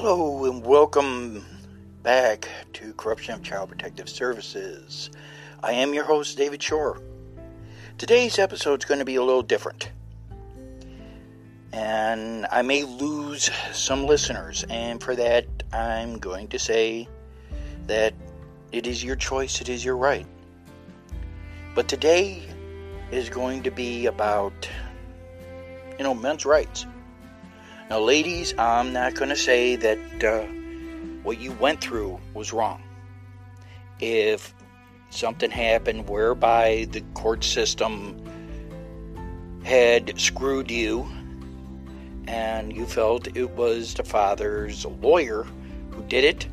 Hello and welcome back to Corruption of Child Protective Services. I am your host, David Shore. Today's episode is going to be a little different. And I may lose some listeners, and for that, I'm going to say that it is your choice, it is your right. But today is going to be about, you know, men's rights. Now, ladies, I'm not going to say that uh, what you went through was wrong. If something happened whereby the court system had screwed you and you felt it was the father's lawyer who did it,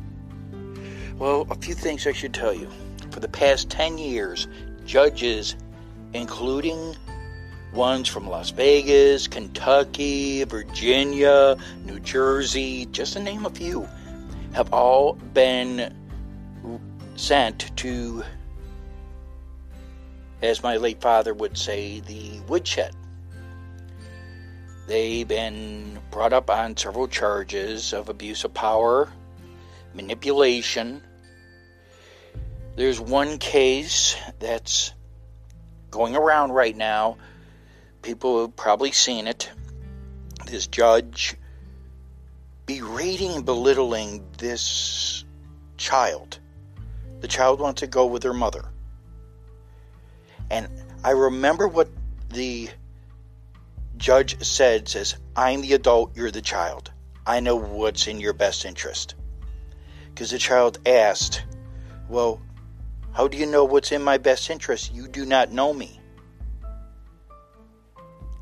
well, a few things I should tell you. For the past 10 years, judges, including ones from Las Vegas, Kentucky, Virginia, New Jersey, just to name a few, have all been sent to, as my late father would say, the woodshed. They've been brought up on several charges of abuse of power, manipulation. There's one case that's going around right now people have probably seen it. This judge berating belittling this child. The child wants to go with her mother. And I remember what the judge said says, I'm the adult, you're the child. I know what's in your best interest. Because the child asked, Well, how do you know what's in my best interest? You do not know me.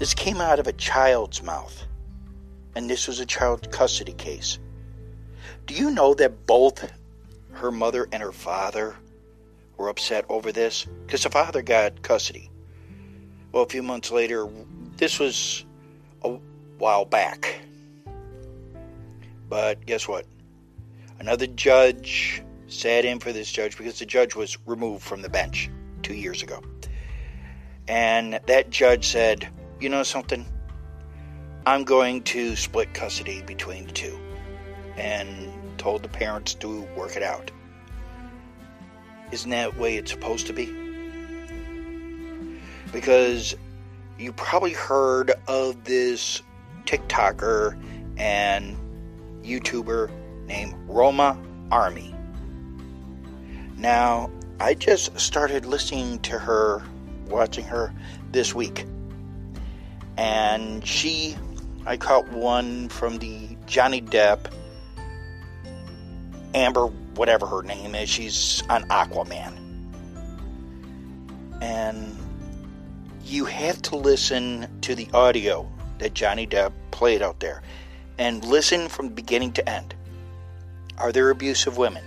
This came out of a child's mouth, and this was a child custody case. Do you know that both her mother and her father were upset over this? Because the father got custody. Well, a few months later, this was a while back. But guess what? Another judge sat in for this judge because the judge was removed from the bench two years ago. And that judge said, you know something? I'm going to split custody between the two. And told the parents to work it out. Isn't that the way it's supposed to be? Because you probably heard of this TikToker and YouTuber named Roma Army. Now, I just started listening to her, watching her this week and she, I caught one from the Johnny Depp, Amber, whatever her name is. She's on Aquaman, and you have to listen to the audio that Johnny Depp played out there, and listen from beginning to end. Are there abusive women?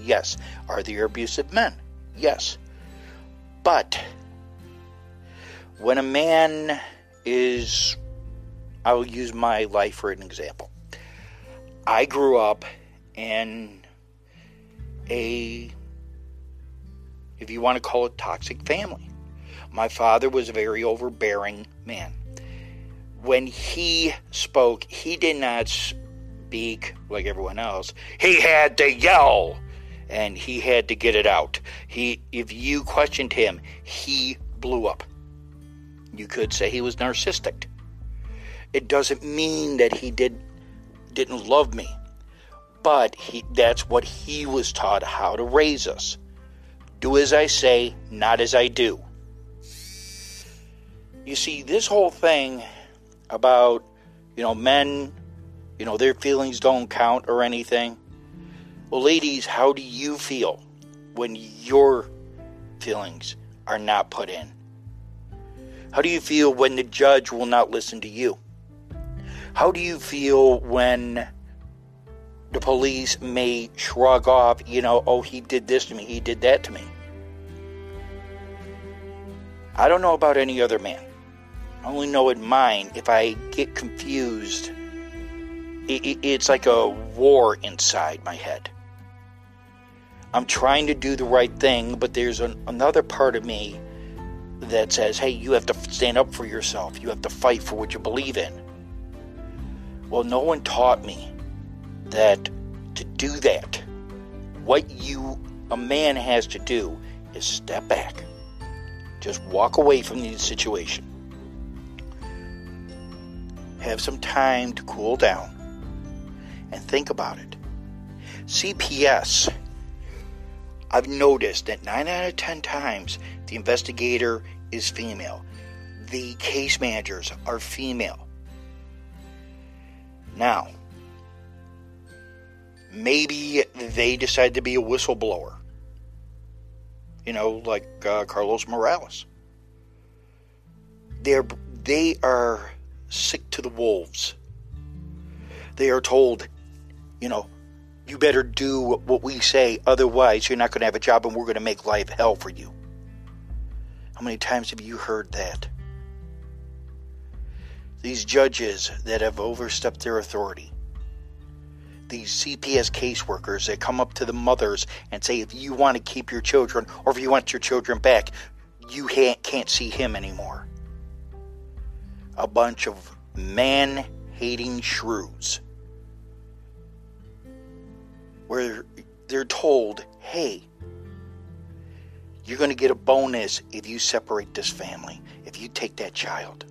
Yes. Are there abusive men? Yes. But when a man is I'll use my life for an example. I grew up in a, if you want to call it, toxic family. My father was a very overbearing man. When he spoke, he did not speak like everyone else. He had to yell and he had to get it out. He if you questioned him, he blew up. You could say he was narcissistic. It doesn't mean that he did didn't love me, but he that's what he was taught how to raise us. Do as I say, not as I do. You see, this whole thing about, you know, men, you know, their feelings don't count or anything. Well, ladies, how do you feel when your feelings are not put in? How do you feel when the judge will not listen to you? How do you feel when the police may shrug off, you know, oh, he did this to me, he did that to me? I don't know about any other man. I only know in mine, if I get confused, it, it, it's like a war inside my head. I'm trying to do the right thing, but there's an, another part of me that says, hey, you have to stand up for yourself. You have to fight for what you believe in. Well, no one taught me that to do that, what you, a man, has to do is step back. Just walk away from the situation. Have some time to cool down and think about it. CPS, I've noticed that 9 out of 10 times the investigator is female. The case managers are female. Now, maybe they decide to be a whistleblower. You know, like uh, Carlos Morales. They're they are sick to the wolves. They are told, you know, you better do what we say, otherwise you're not going to have a job and we're going to make life hell for you. How many times have you heard that? These judges that have overstepped their authority, these CPS caseworkers that come up to the mothers and say, if you want to keep your children or if you want your children back, you can't see him anymore. A bunch of man hating shrews. Where they're told, hey, you're going to get a bonus if you separate this family, if you take that child.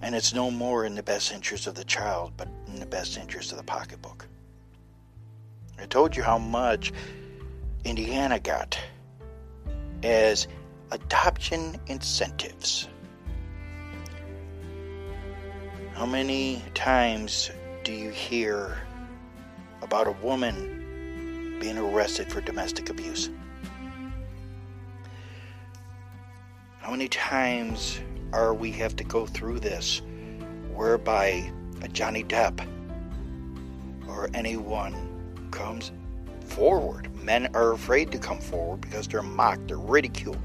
And it's no more in the best interest of the child, but in the best interest of the pocketbook. I told you how much Indiana got as adoption incentives. How many times do you hear about a woman being arrested for domestic abuse? How many times are we have to go through this whereby a Johnny Depp or anyone comes forward? Men are afraid to come forward because they're mocked, they're ridiculed.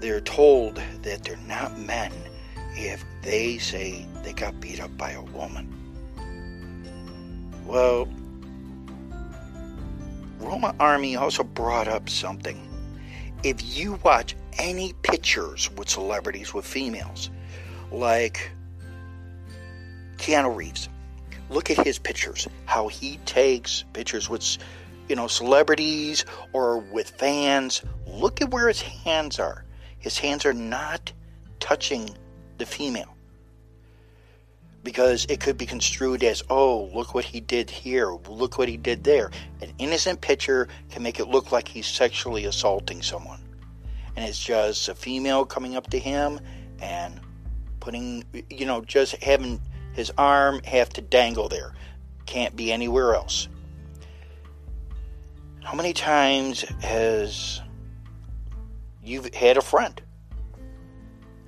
They're told that they're not men if they say they got beat up by a woman. Well, Roma Army also brought up something. If you watch any pictures with celebrities with females, like Keanu Reeves, look at his pictures, how he takes pictures with, you know, celebrities or with fans. Look at where his hands are. His hands are not touching the female. Because it could be construed as, oh, look what he did here, look what he did there. An innocent picture can make it look like he's sexually assaulting someone. And it's just a female coming up to him and putting, you know, just having his arm have to dangle there. Can't be anywhere else. How many times has you've had a friend,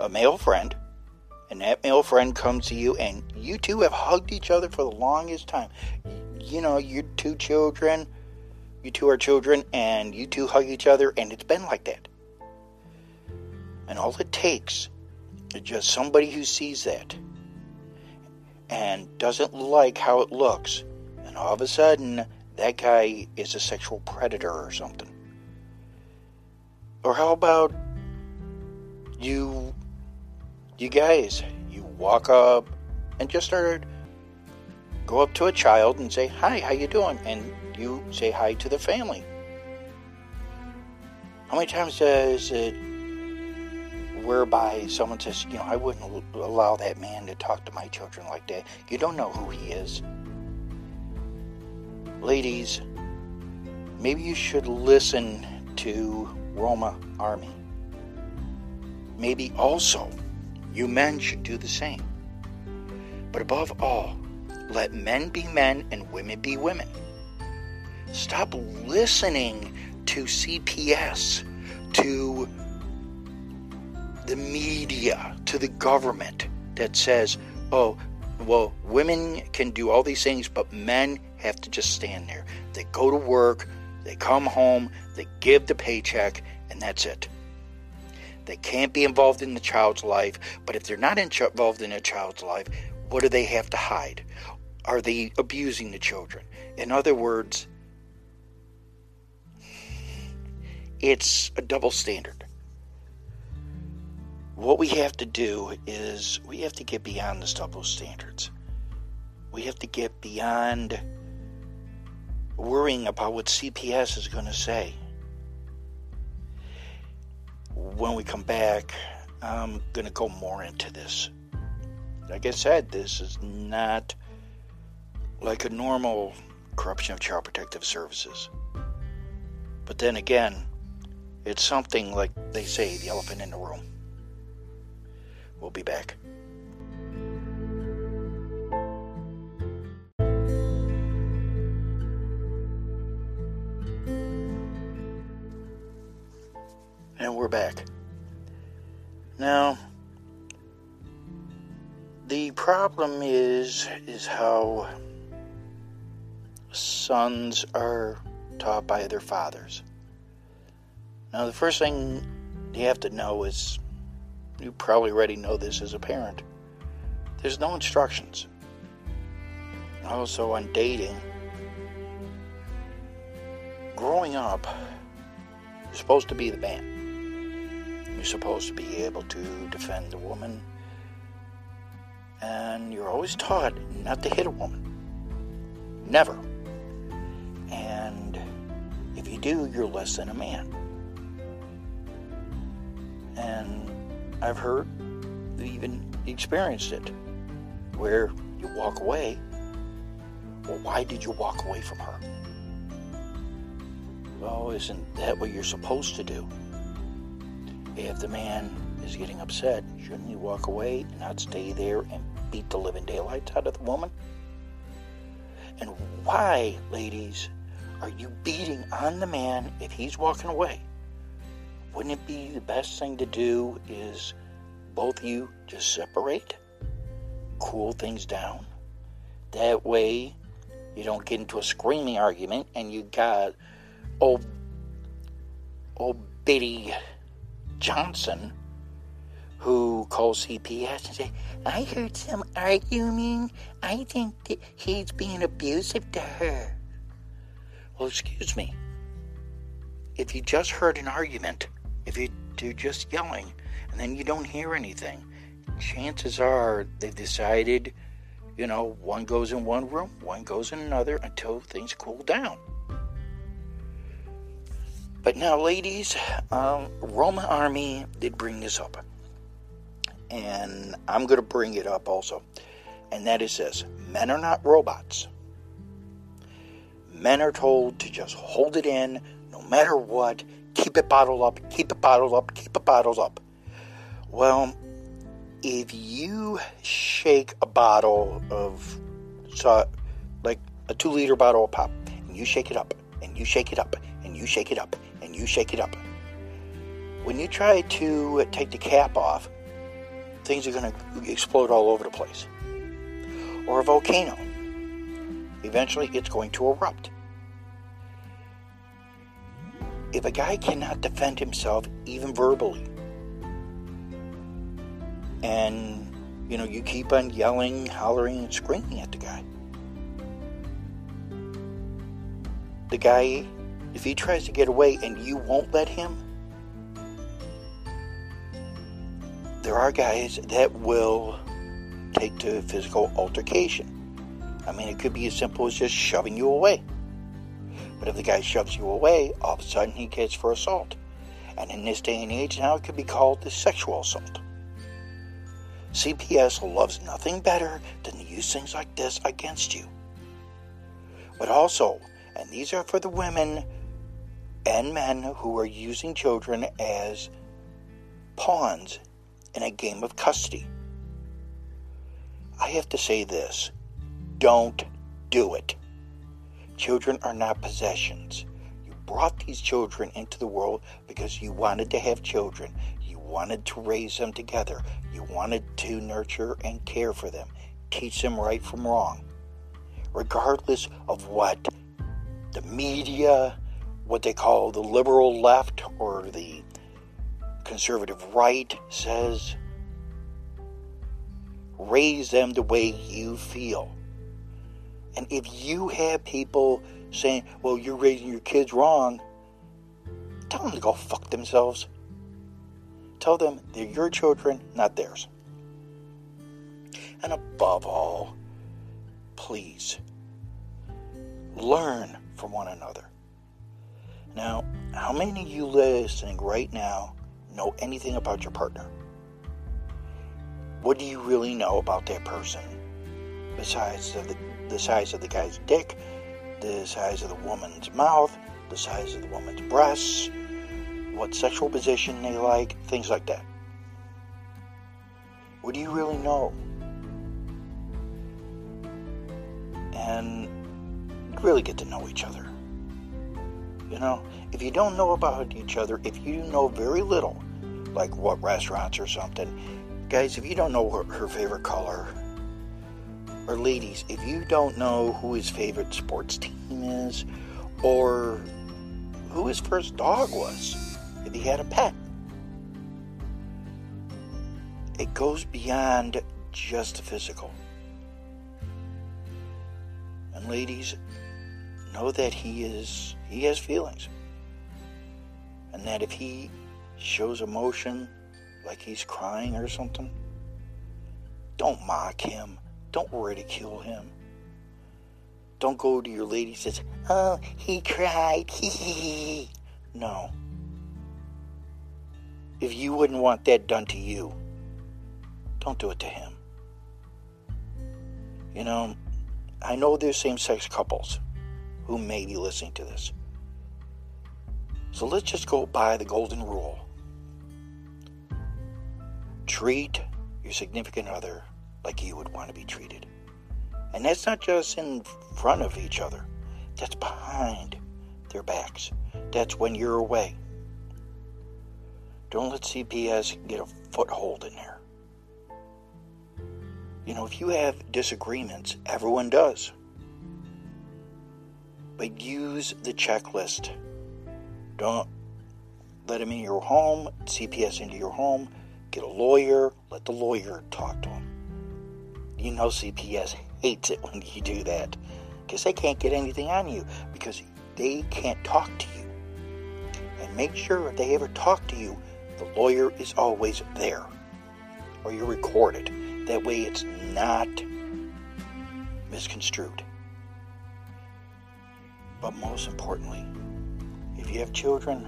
a male friend, and that male friend comes to you and you two have hugged each other for the longest time. You know, your two children, you two are children, and you two hug each other, and it's been like that. And all it takes is just somebody who sees that and doesn't like how it looks, and all of a sudden, that guy is a sexual predator or something. Or how about you you guys, you walk up and just start go up to a child and say, "Hi, how you doing?" and you say hi to the family. How many times does it whereby someone says, you know, I wouldn't allow that man to talk to my children like that. You don't know who he is. Ladies, maybe you should listen to Roma Army. Maybe also you men should do the same. But above all, let men be men and women be women. Stop listening to CPS, to the media, to the government that says, oh, well, women can do all these things, but men have to just stand there. They go to work, they come home, they give the paycheck, and that's it. They can't be involved in the child's life, but if they're not involved in a child's life, what do they have to hide? Are they abusing the children? In other words, it's a double standard. what we have to do is we have to get beyond the double standards. We have to get beyond worrying about what CPS is going to say. When we come back, I'm going to go more into this. Like I said, this is not like a normal corruption of Child Protective Services. But then again, it's something like they say the elephant in the room. We'll be back. And we're back. Now, the problem is is how sons are taught by their fathers. Now, the first thing you have to know is you probably already know this as a parent. There's no instructions. Also, on dating, growing up, you're supposed to be the man. You're supposed to be able to defend the woman. And you're always taught not to hit a woman. Never. And if you do, you're less than a man. And I've heard, even experienced it, where you walk away. Well, why did you walk away from her? Well, isn't that what you're supposed to do? If the man is getting upset, shouldn't you walk away and not stay there and beat the living daylights out of the woman? And why, ladies, are you beating on the man if he's walking away? Wouldn't it be the best thing to do is both you just separate, cool things down? That way you don't get into a screaming argument and you got old old Biddy Johnson who calls CPS and say, I heard some arguing. I think that he's being abusive to her. Well, excuse me. If you just heard an argument, if you do just yelling, and then you don't hear anything, chances are they've decided, you know, one goes in one room, one goes in another until things cool down. But now, ladies, um, Roman Army did bring this up and I'm going to bring it up also. And that is this men are not robots. Men are told to just hold it in no matter what, keep it bottled up, keep it bottled up, keep it bottled up. Well, if you shake a bottle of, so, like a two liter bottle of pop, and you shake it up, and you shake it up, and you shake it up, and you shake it up, when you try to take the cap off, things are going to explode all over the place. Or a volcano. Eventually, it's going to erupt. If a guy cannot defend himself, even verbally, and you know, you keep on yelling, hollering, and screaming at the guy, the guy, if he tries to get away and you won't let him, there are guys that will take to physical altercation. I mean, it could be as simple as just shoving you away. But if the guy shoves you away, all of a sudden he gets for assault. And in this day and age, now it could be called the sexual assault. CPS loves nothing better than to use things like this against you. But also, and these are for the women and men who are using children as pawns in a game of custody. I have to say this don't do it. Children are not possessions. You brought these children into the world because you wanted to have children. You wanted to raise them together. You wanted to nurture and care for them, teach them right from wrong. Regardless of what the media, what they call the liberal left or the conservative right says. Raise them the way you feel. And if you have people saying, well, you're raising your kids wrong, tell them to go fuck themselves. Tell them they're your children, not theirs. And above all, please learn from one another. Now, how many of you listening right now know anything about your partner? What do you really know about that person besides the, the size of the guy's dick, the size of the woman's mouth, the size of the woman's breasts, what sexual position they like, things like that? What do you really know? And really get to know each other. You know, if you don't know about each other, if you know very little, like what restaurants or something, guys, if you don't know her, her favorite color, or ladies, if you don't know who his favorite sports team is, or who his first dog was, if he had a pet, it goes beyond just the physical. And ladies, know that he is he has feelings. And that if he shows emotion like he's crying or something don't mock him. Don't ridicule him. Don't go to your lady and says oh he cried. No. If you wouldn't want that done to you don't do it to him. You know i know there's same-sex couples who may be listening to this. So let's just go by the golden rule. Treat your significant other like you would want to be treated. And that's not just in front of each other, that's behind their backs. That's when you're away. Don't let CPS get a foothold in there. You know, if you have disagreements, everyone does but use the checklist. Don't let him in your home, CPS into your home, get a lawyer, let the lawyer talk to him. You know CPS hates it when you do that because they can't get anything on you because they can't talk to you. And make sure if they ever talk to you, the lawyer is always there or you record it. That way it's not misconstrued. But most importantly, if you have children,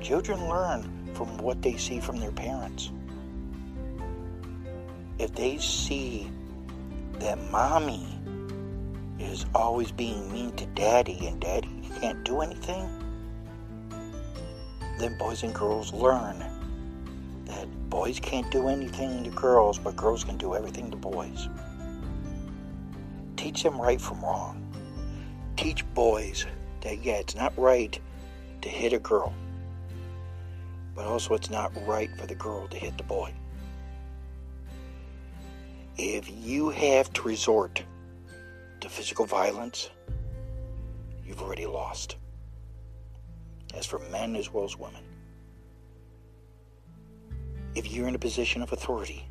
children learn from what they see from their parents. If they see that mommy is always being mean to daddy and daddy can't do anything, then boys and girls learn that boys can't do anything to girls, but girls can do everything to boys. Teach them right from wrong teach boys that, yeah, it's not right to hit a girl, but also it's not right for the girl to hit the boy. If you have to resort to physical violence, you've already lost. As for men as well as women, if you're in a position of authority,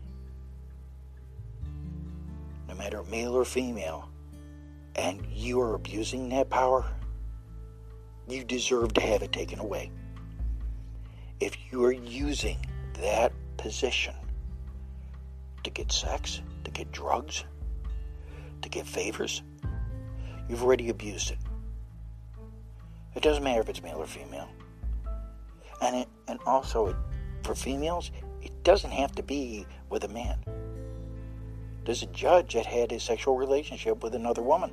no matter male or female, and you are abusing that power, you deserve to have it taken away. If you are using that position to get sex, to get drugs, to get favors, you've already abused it. It doesn't matter if it's male or female. And, it, and also, for females, it doesn't have to be with a man. There's a judge that had a sexual relationship with another woman.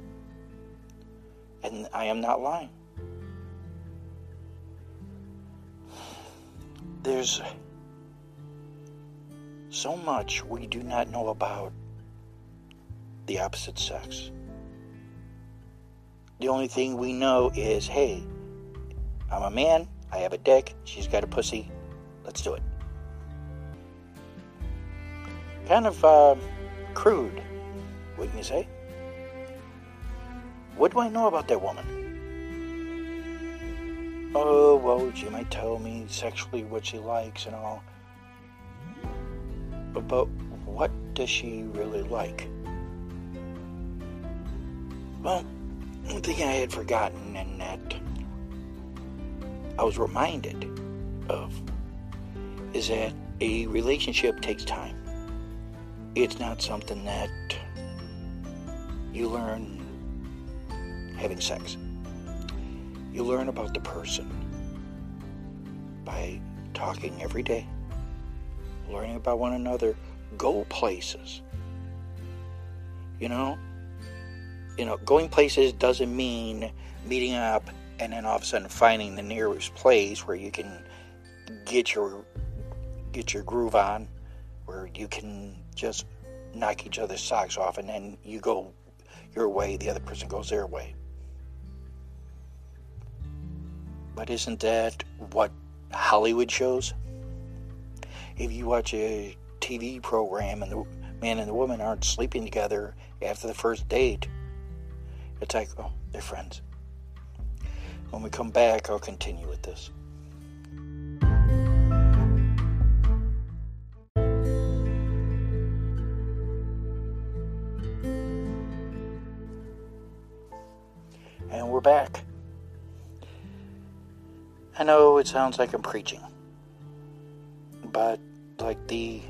And I am not lying. There's so much we do not know about the opposite sex. The only thing we know is hey, I'm a man, I have a dick, she's got a pussy, let's do it. Kind of uh, crude, wouldn't you say? What do I know about that woman? Oh, well, she might tell me sexually what she likes and all. But, but what does she really like? Well, one thing I had forgotten and that I was reminded of is that a relationship takes time. It's not something that you learn having sex. You learn about the person by talking every day, learning about one another, go places. You know, you know, going places doesn't mean meeting up and then all of a sudden finding the nearest place where you can get your get your groove on, where you can just knock each other's socks off and then you go your way, the other person goes their way. But isn't that what Hollywood shows? If you watch a TV program and the man and the woman aren't sleeping together after the first date, it's like, oh, they're friends. When we come back, I'll continue with this. And we're back. I know it sounds like I'm preaching, but like the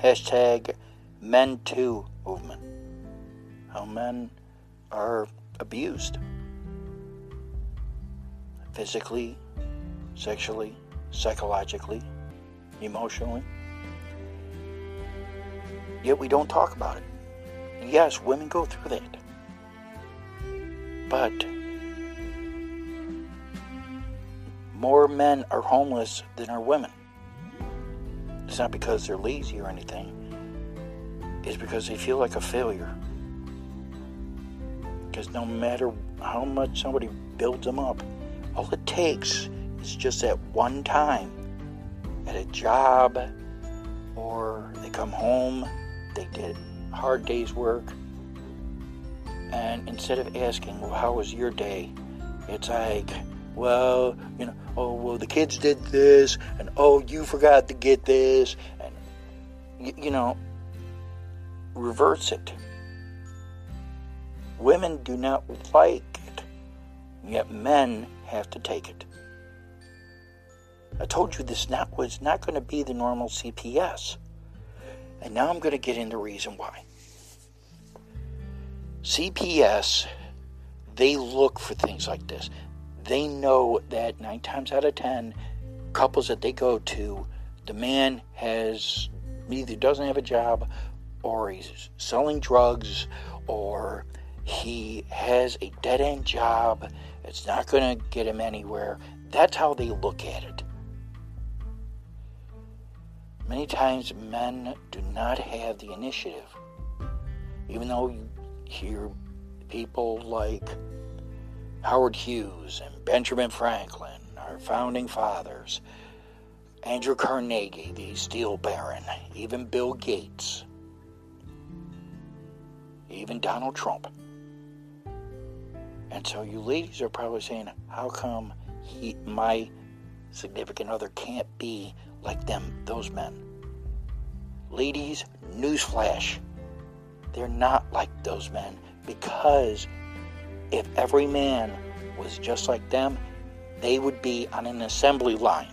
hashtag Men Too movement, how men are abused physically, sexually, psychologically, emotionally. Yet we don't talk about it. Yes, women go through that. But more men are homeless than are women. It's not because they're lazy or anything. It's because they feel like a failure. Because no matter how much somebody builds them up, all it takes is just that one time at a job or they come home, they did hard day's work, and instead of asking, well, how was your day? It's like, well, you know, oh, well, the kids did this, and oh, you forgot to get this, and, you, you know, reverse it. Women do not like it, yet men have to take it. I told you this not was not going to be the normal CPS. And now I'm going to get into the reason why. CPS, they look for things like this. They know that nine times out of ten, couples that they go to, the man has either doesn't have a job or he's selling drugs or he has a dead end job. It's not going to get him anywhere. That's how they look at it. Many times men do not have the initiative. Even though you hear people like Howard Hughes and Benjamin Franklin, our founding fathers, Andrew Carnegie, the steel baron, even Bill Gates, even Donald Trump. And so you ladies are probably saying, how come he, my significant other can't be like them, those men? Ladies, newsflash. They're not like those men because if every man was just like them, they would be on an assembly line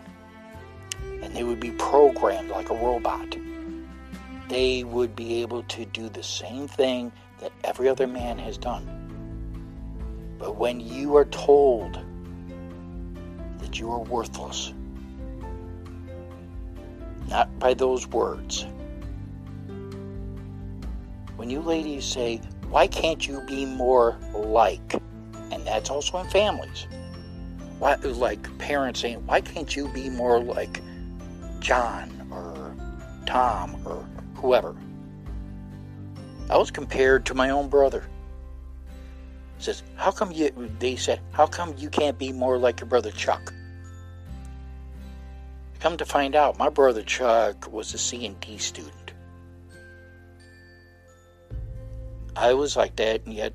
and they would be programmed like a robot. They would be able to do the same thing that every other man has done. But when you are told that you are worthless, not by those words, when you ladies say, why can't you be more like? And that's also in families. Why, like parents saying, why can't you be more like John or Tom or whoever? I was compared to my own brother. says, how come you, they said, how come you can't be more like your brother Chuck? Come to find out, my brother Chuck was a C&D student. I was like that, and yet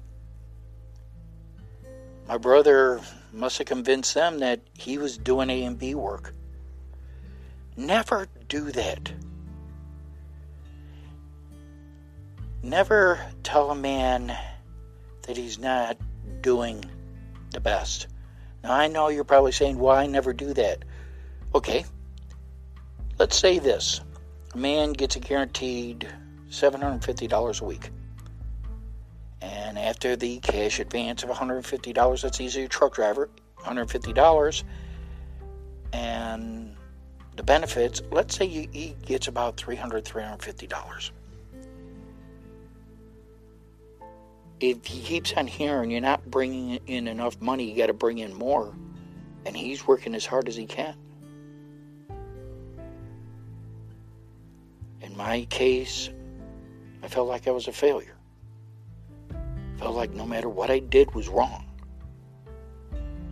my brother must have convinced them that he was doing A and B work. Never do that. Never tell a man that he's not doing the best. Now, I know you're probably saying, well, never do that. Okay, let's say this. a man gets a guaranteed $750 a week. And after the cash advance of $150, that's easy truck driver, $150, and the benefits, let's say he gets about $300, $350. If he keeps on hearing you're not bringing in enough money, you got to bring in more, and he's working as hard as he can. In my case, I felt like I was a failure. Felt like no matter what I did was wrong.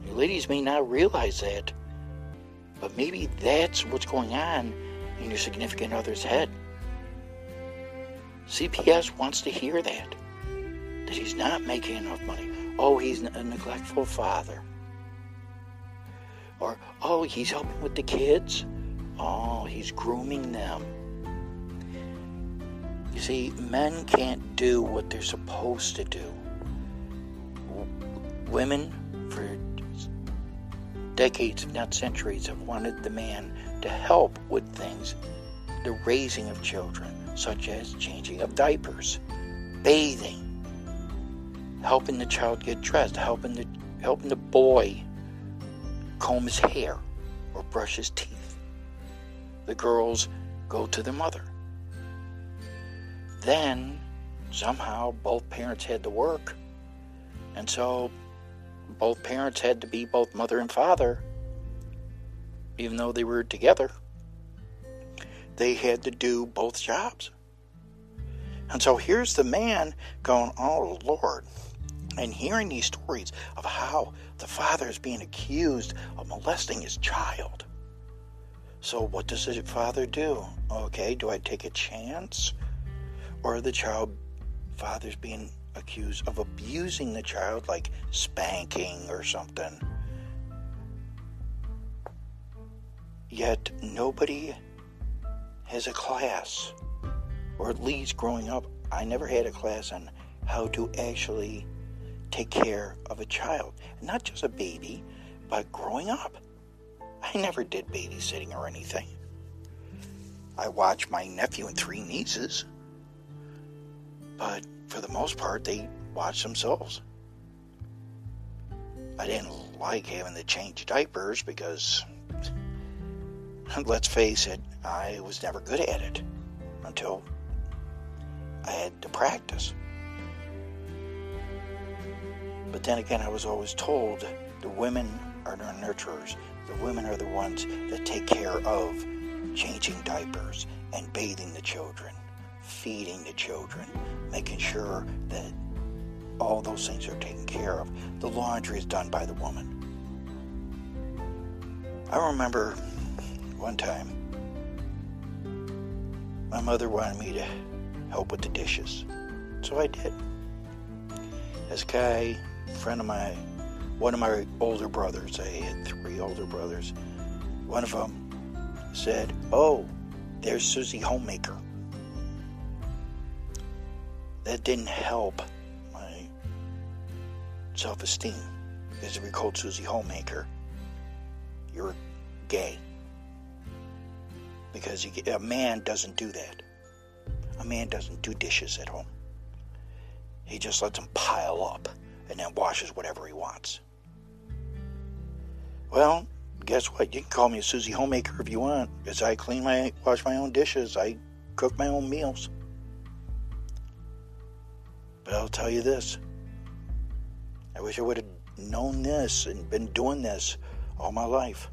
You ladies may not realize that, but maybe that's what's going on in your significant other's head. CPS wants to hear that. That he's not making enough money. Oh, he's a neglectful father. Or, oh, he's helping with the kids. Oh, he's grooming them. You see, men can't do what they're supposed to do. Women, for decades, if not centuries, have wanted the man to help with things, the raising of children, such as changing of diapers, bathing, helping the child get dressed, helping the helping the boy comb his hair or brush his teeth. The girls go to their mother. Then somehow both parents had to work. And so both parents had to be both mother and father, even though they were together. They had to do both jobs. And so here's the man going, Oh Lord, and hearing these stories of how the father is being accused of molesting his child. So, what does the father do? Okay, do I take a chance? Or the child father's being accused of abusing the child, like spanking or something. Yet nobody has a class, or at least growing up, I never had a class on how to actually take care of a child. Not just a baby, but growing up. I never did babysitting or anything. I watched my nephew and three nieces, but for the most part, they watch themselves. I didn't like having to change diapers because, let's face it, I was never good at it until I had to practice. But then again, I was always told the women are the nurturers. The women are the ones that take care of changing diapers and bathing the children, feeding the children, making sure that all those things are taken care of. The laundry is done by the woman. I remember one time my mother wanted me to help with the dishes. So I did. This guy, friend of my, one of my older brothers, I had three older brothers, one of them said, Oh, there's Susie Homemaker that didn't help my self esteem. Because if you called Susie Homemaker, you're gay. Because a man doesn't do that. A man doesn't do dishes at home. He just lets them pile up and then washes whatever he wants. Well, guess what? You can call me a Susie Homemaker if you want, because I clean my, wash my own dishes, I cook my own meals. But I'll tell you this I wish I would have known this and been doing this all my life.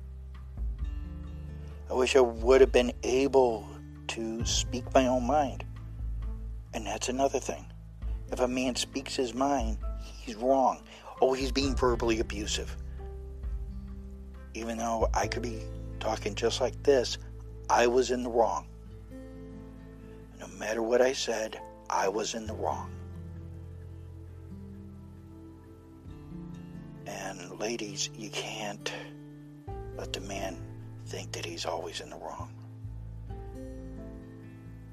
I wish I would have been able to speak my own mind. And that's another thing. If a man speaks his mind, he's wrong. Oh, he's being verbally abusive. Even though I could be talking just like this, I was in the wrong. No matter what I said, I was in the wrong. And ladies, you can't let the man think that he's always in the wrong.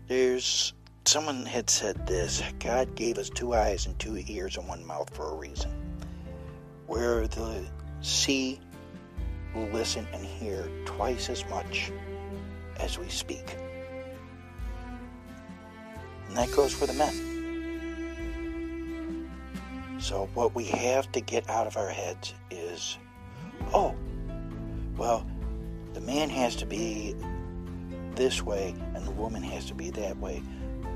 There's someone had said this God gave us two eyes and two ears and one mouth for a reason. Where the see, listen, and hear twice as much as we speak. And that goes for the men. So, what we have to get out of our heads is oh, well, the man has to be this way and the woman has to be that way.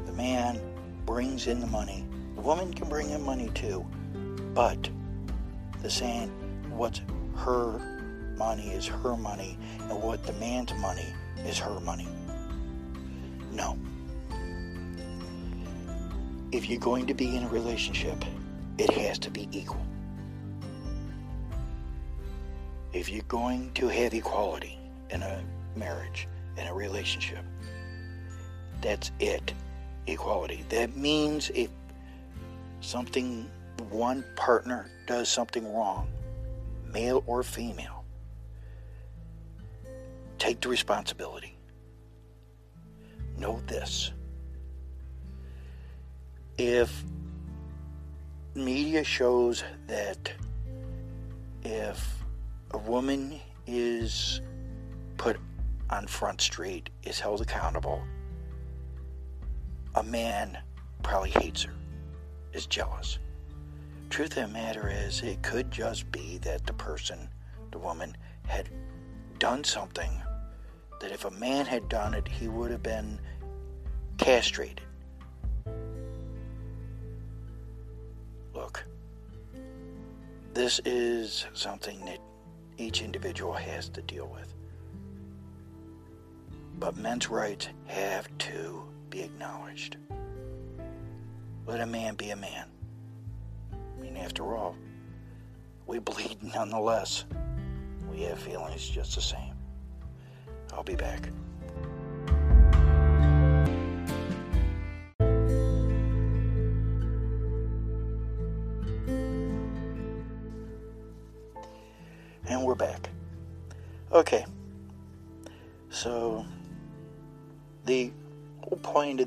The man brings in the money, the woman can bring in money too, but the saying, what's her money is her money, and what the man's money is her money. No. If you're going to be in a relationship, it has to be equal. If you're going to have equality in a marriage, in a relationship, that's it. Equality. That means if something, one partner does something wrong, male or female, take the responsibility. Know this. If media shows that if a woman is put on Front Street, is held accountable, a man probably hates her, is jealous. Truth of the matter is, it could just be that the person, the woman, had done something that if a man had done it, he would have been castrated. This is something that each individual has to deal with. But men's rights have to be acknowledged. Let a man be a man. I mean, after all, we bleed nonetheless. We have feelings just the same. I'll be back.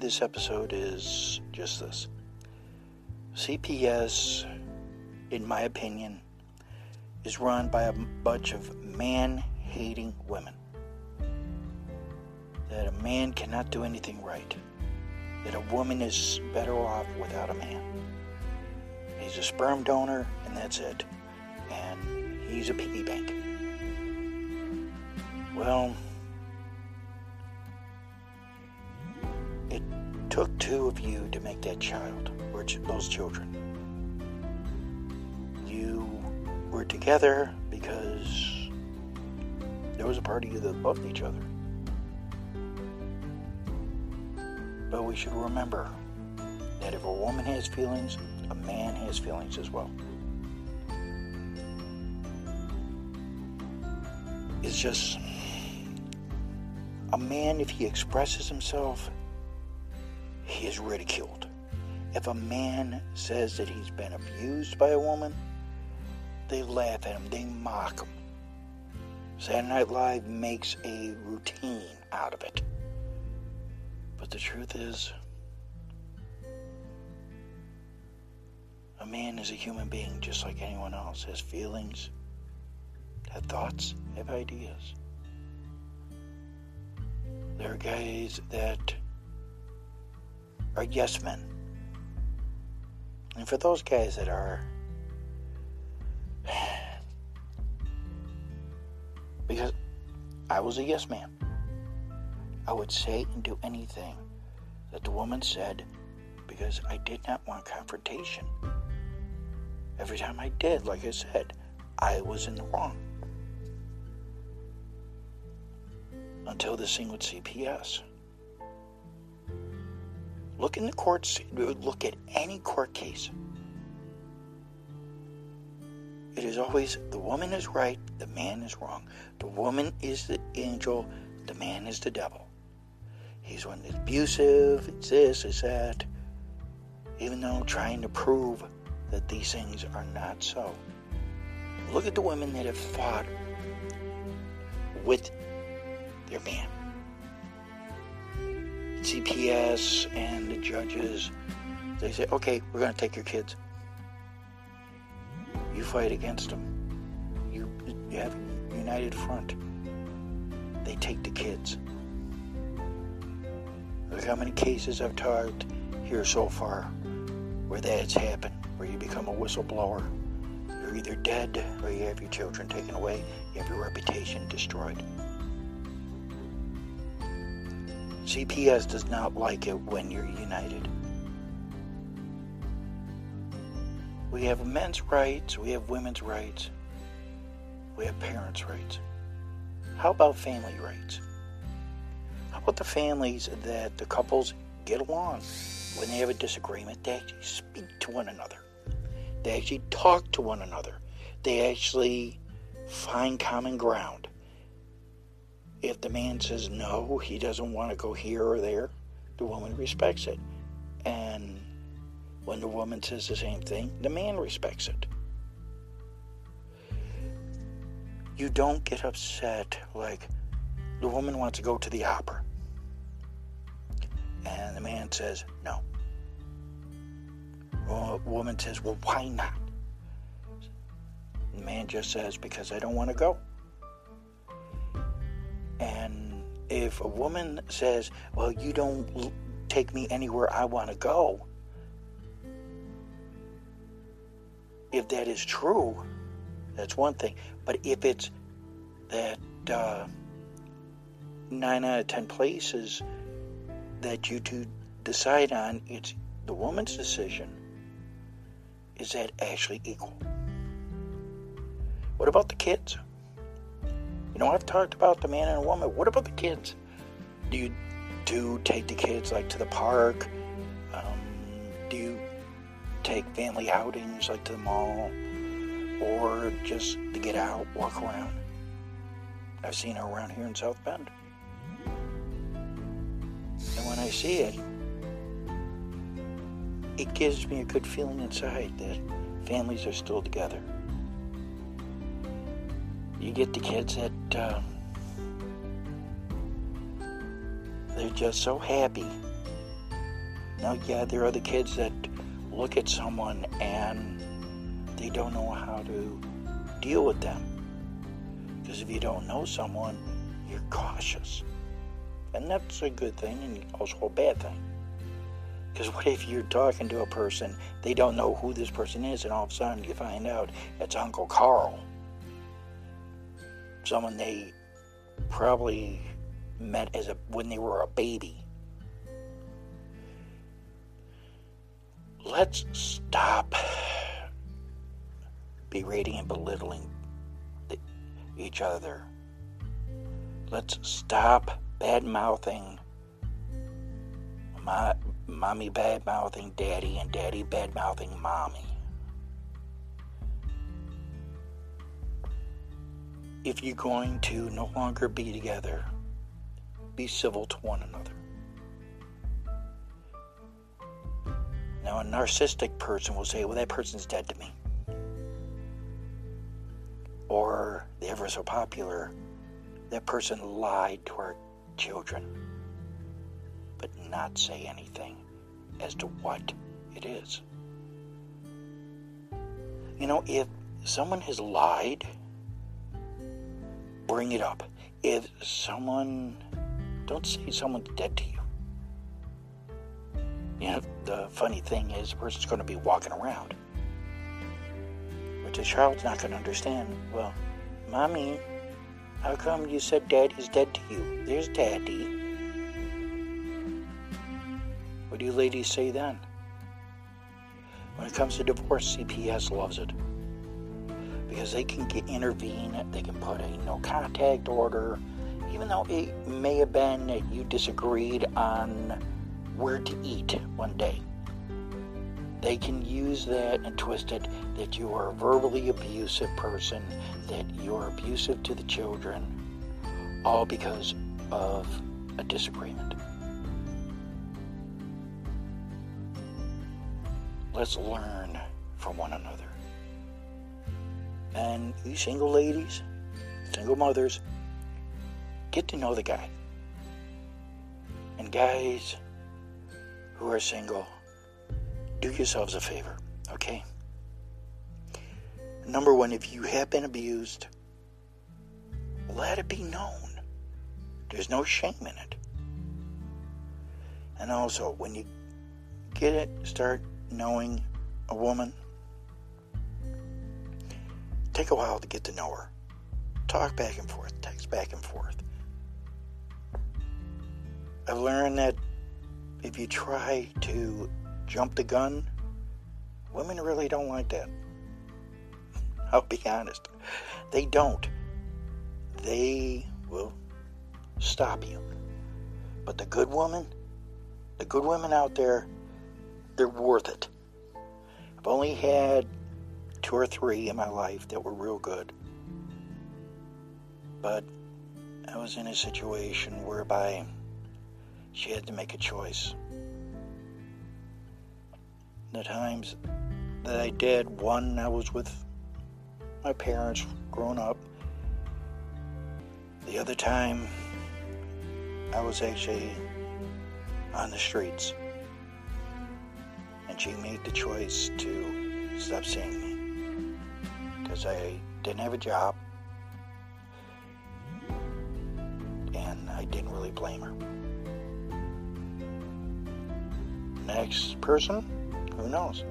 This episode is just this CPS, in my opinion, is run by a bunch of man hating women. That a man cannot do anything right. That a woman is better off without a man. He's a sperm donor, and that's it. And He's a piggy bank. Well, took two of you to make that child, or those children. You were together because there was a part of you that loved each other. But we should remember that if a woman has feelings, a man has feelings as well. It's just a man, if he expresses himself, he is ridiculed. If a man says that he's been abused by a woman, they laugh at him, they mock him. Saturday Night Live makes a routine out of it. But the truth is, a man is a human being just like anyone else, has feelings, have thoughts, have ideas. There are guys that are yes men. And for those guys that are, because I was a yes man, I would say and do anything that the woman said because I did not want confrontation. Every time I did, like I said, I was in the wrong. until this thing with CPS. Look in the courts, look at any court case. It is always the woman is right, the man is wrong. The woman is the angel, the man is the devil. He's one that's abusive, it's this, it's that. Even though trying to prove that these things are not so. Look at the women that have fought with their man. CPS and the judges, they say, okay, we're going to take your kids. You fight against them. You, you have a united front. They take the kids. Look how many cases I've talked here so far where that's happened, where you become a whistleblower. You're either dead or you have your children taken away, you have your reputation destroyed. CPS does not like it when you're united. We have men's rights, we have women's rights, we have parents' rights. How about family rights? How about the families that the couples get along? When they have a disagreement, they actually speak to one another. They actually talk to one another. They actually find common ground. If the man says no, he doesn't want to go here or there, the woman respects it. And when the woman says the same thing, the man respects it. You don't get upset like the woman wants to go to the opera. And the man says, no. Well, the woman says, well, why not? The man just says, because I don't want to go. And if a woman says, well, you don't take me anywhere I want to go, if that is true, that's one thing. But if it's that uh, nine out of ten places that you two decide on, it's the woman's decision. Is that actually equal? What about the kids? You know, I've talked about the man and a woman. What about the kids? Do you do take the kids like to the park? Um, do you take family outings like to the mall? Or just to get out, walk around? I've seen her around here in South Bend. And when I see it, it gives me a good feeling inside that families are still together. You get the kids that uh, they're just so happy. Now, yeah, there are the kids that look at someone and they don't know how to deal with them. Because if you don't know someone, you're cautious. And that's a good thing and also a bad thing. Because what if you're talking to a person, they don't know who this person is, and all of a sudden you find out it's Uncle Carl? Someone they probably met as a when they were a baby. Let's stop berating and belittling each other. Let's stop bad mouthing my mommy bad mouthing daddy and daddy bad mouthing mommy. If you're going to no longer be together, be civil to one another. Now, a narcissistic person will say, Well, that person's dead to me. Or the ever so popular, that person lied to our children, but not say anything as to what it is. You know, if someone has lied, bring it up. If someone, don't say someone's dead to you. You know, the funny thing is, the person's going to be walking around. But the child's not going to understand. Well, Mommy, how come you said Daddy's dead to you? There's Daddy. What do you ladies say then? When it comes to divorce, CPS loves it. Because they can get, intervene, they can put a no contact order, even though it may have been that you disagreed on where to eat one day. They can use that and twist it that you are a verbally abusive person, that you're abusive to the children, all because of a disagreement. Let's learn from one another. And you single ladies, single mothers, get to know the guy. And guys who are single, do yourselves a favor, okay? Number one, if you have been abused, let it be known. There's no shame in it. And also, when you get it, start knowing a woman, take a while to get to know her. Talk back and forth, text back and forth. I've learned that if you try to jump the gun, women really don't like that. I'll be honest. They don't. They will stop you. But the good woman, the good women out there, they're worth it. I've only had two or three in my life that were real good. But I was in a situation whereby she had to make a choice. The times that I did, one, I was with my parents growing up. The other time, I was actually on the streets. And she made the choice to stop seeing me. Because I didn't have a job. And I didn't really blame her. Next person, who knows?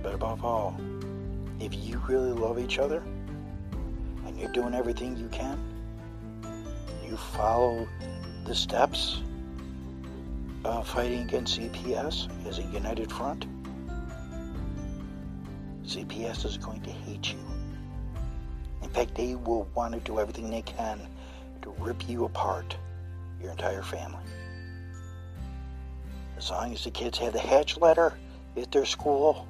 But above all, if you really love each other and you're doing everything you can, you follow the steps of fighting against CPS as a united front, CPS is going to hate you. In fact, they will want to do everything they can to rip you apart, your entire family. As long as the kids have the hatch letter at their school,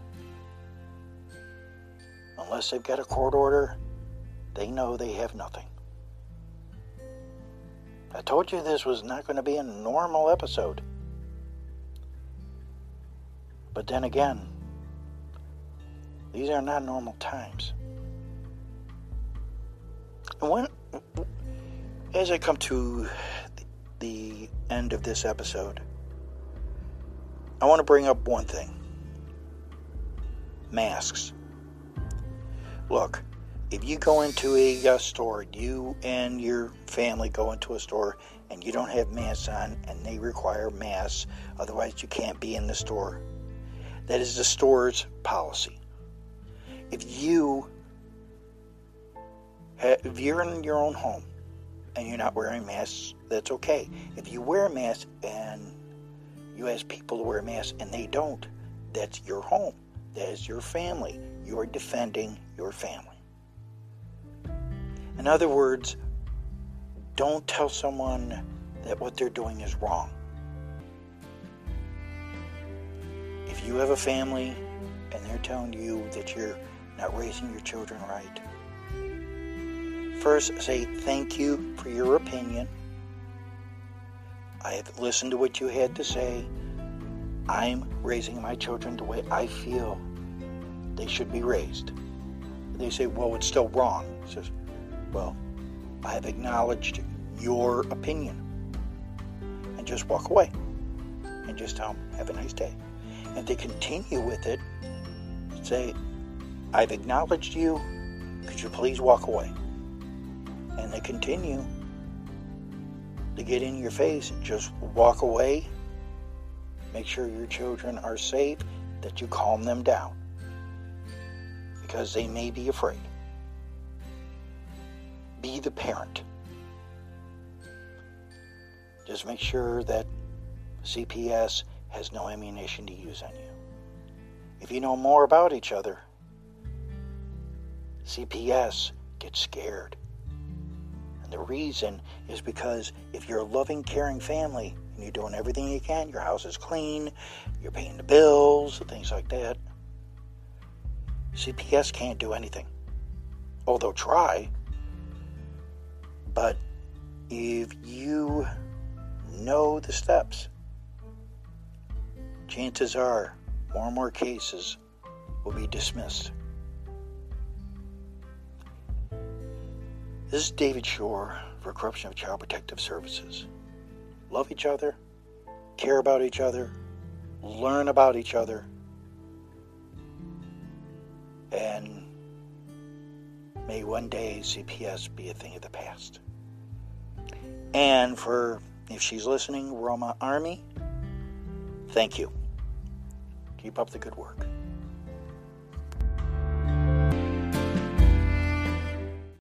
unless they've got a court order, they know they have nothing. I told you this was not going to be a normal episode. But then again, these are not normal times. And when, as I come to the end of this episode, I want to bring up one thing masks. Look, if you go into a uh, store, you and your family go into a store and you don't have masks on and they require masks, otherwise, you can't be in the store. That is the store's policy. If you if you're in your own home and you're not wearing masks, that's okay. If you wear a mask and you ask people to wear a mask and they don't, that's your home. That is your family. You are defending your family. In other words, don't tell someone that what they're doing is wrong. If you have a family and they're telling you that you're not raising your children right, first say thank you for your opinion. I have listened to what you had to say. I'm raising my children the way I feel they should be raised. They say, well, it's still wrong. Says, well, I have acknowledged your opinion. And just walk away. And just tell them, have a nice day. And if they continue with it, say, I've acknowledged you. Could you please walk away? And they continue to get in your face. Just walk away. Make sure your children are safe, that you calm them down. Because they may be afraid be the parent. Just make sure that CPS has no ammunition to use on you. If you know more about each other, CPS gets scared. And the reason is because if you're a loving, caring family and you're doing everything you can, your house is clean, you're paying the bills, things like that, CPS can't do anything. They'll try, but if you know the steps, chances are more and more cases will be dismissed. This is David Shore for Corruption of Child Protective Services. Love each other, care about each other, learn about each other, and may one day CPS be a thing of the past. And for, if she's listening, Roma Army, Thank you. Keep up the good work.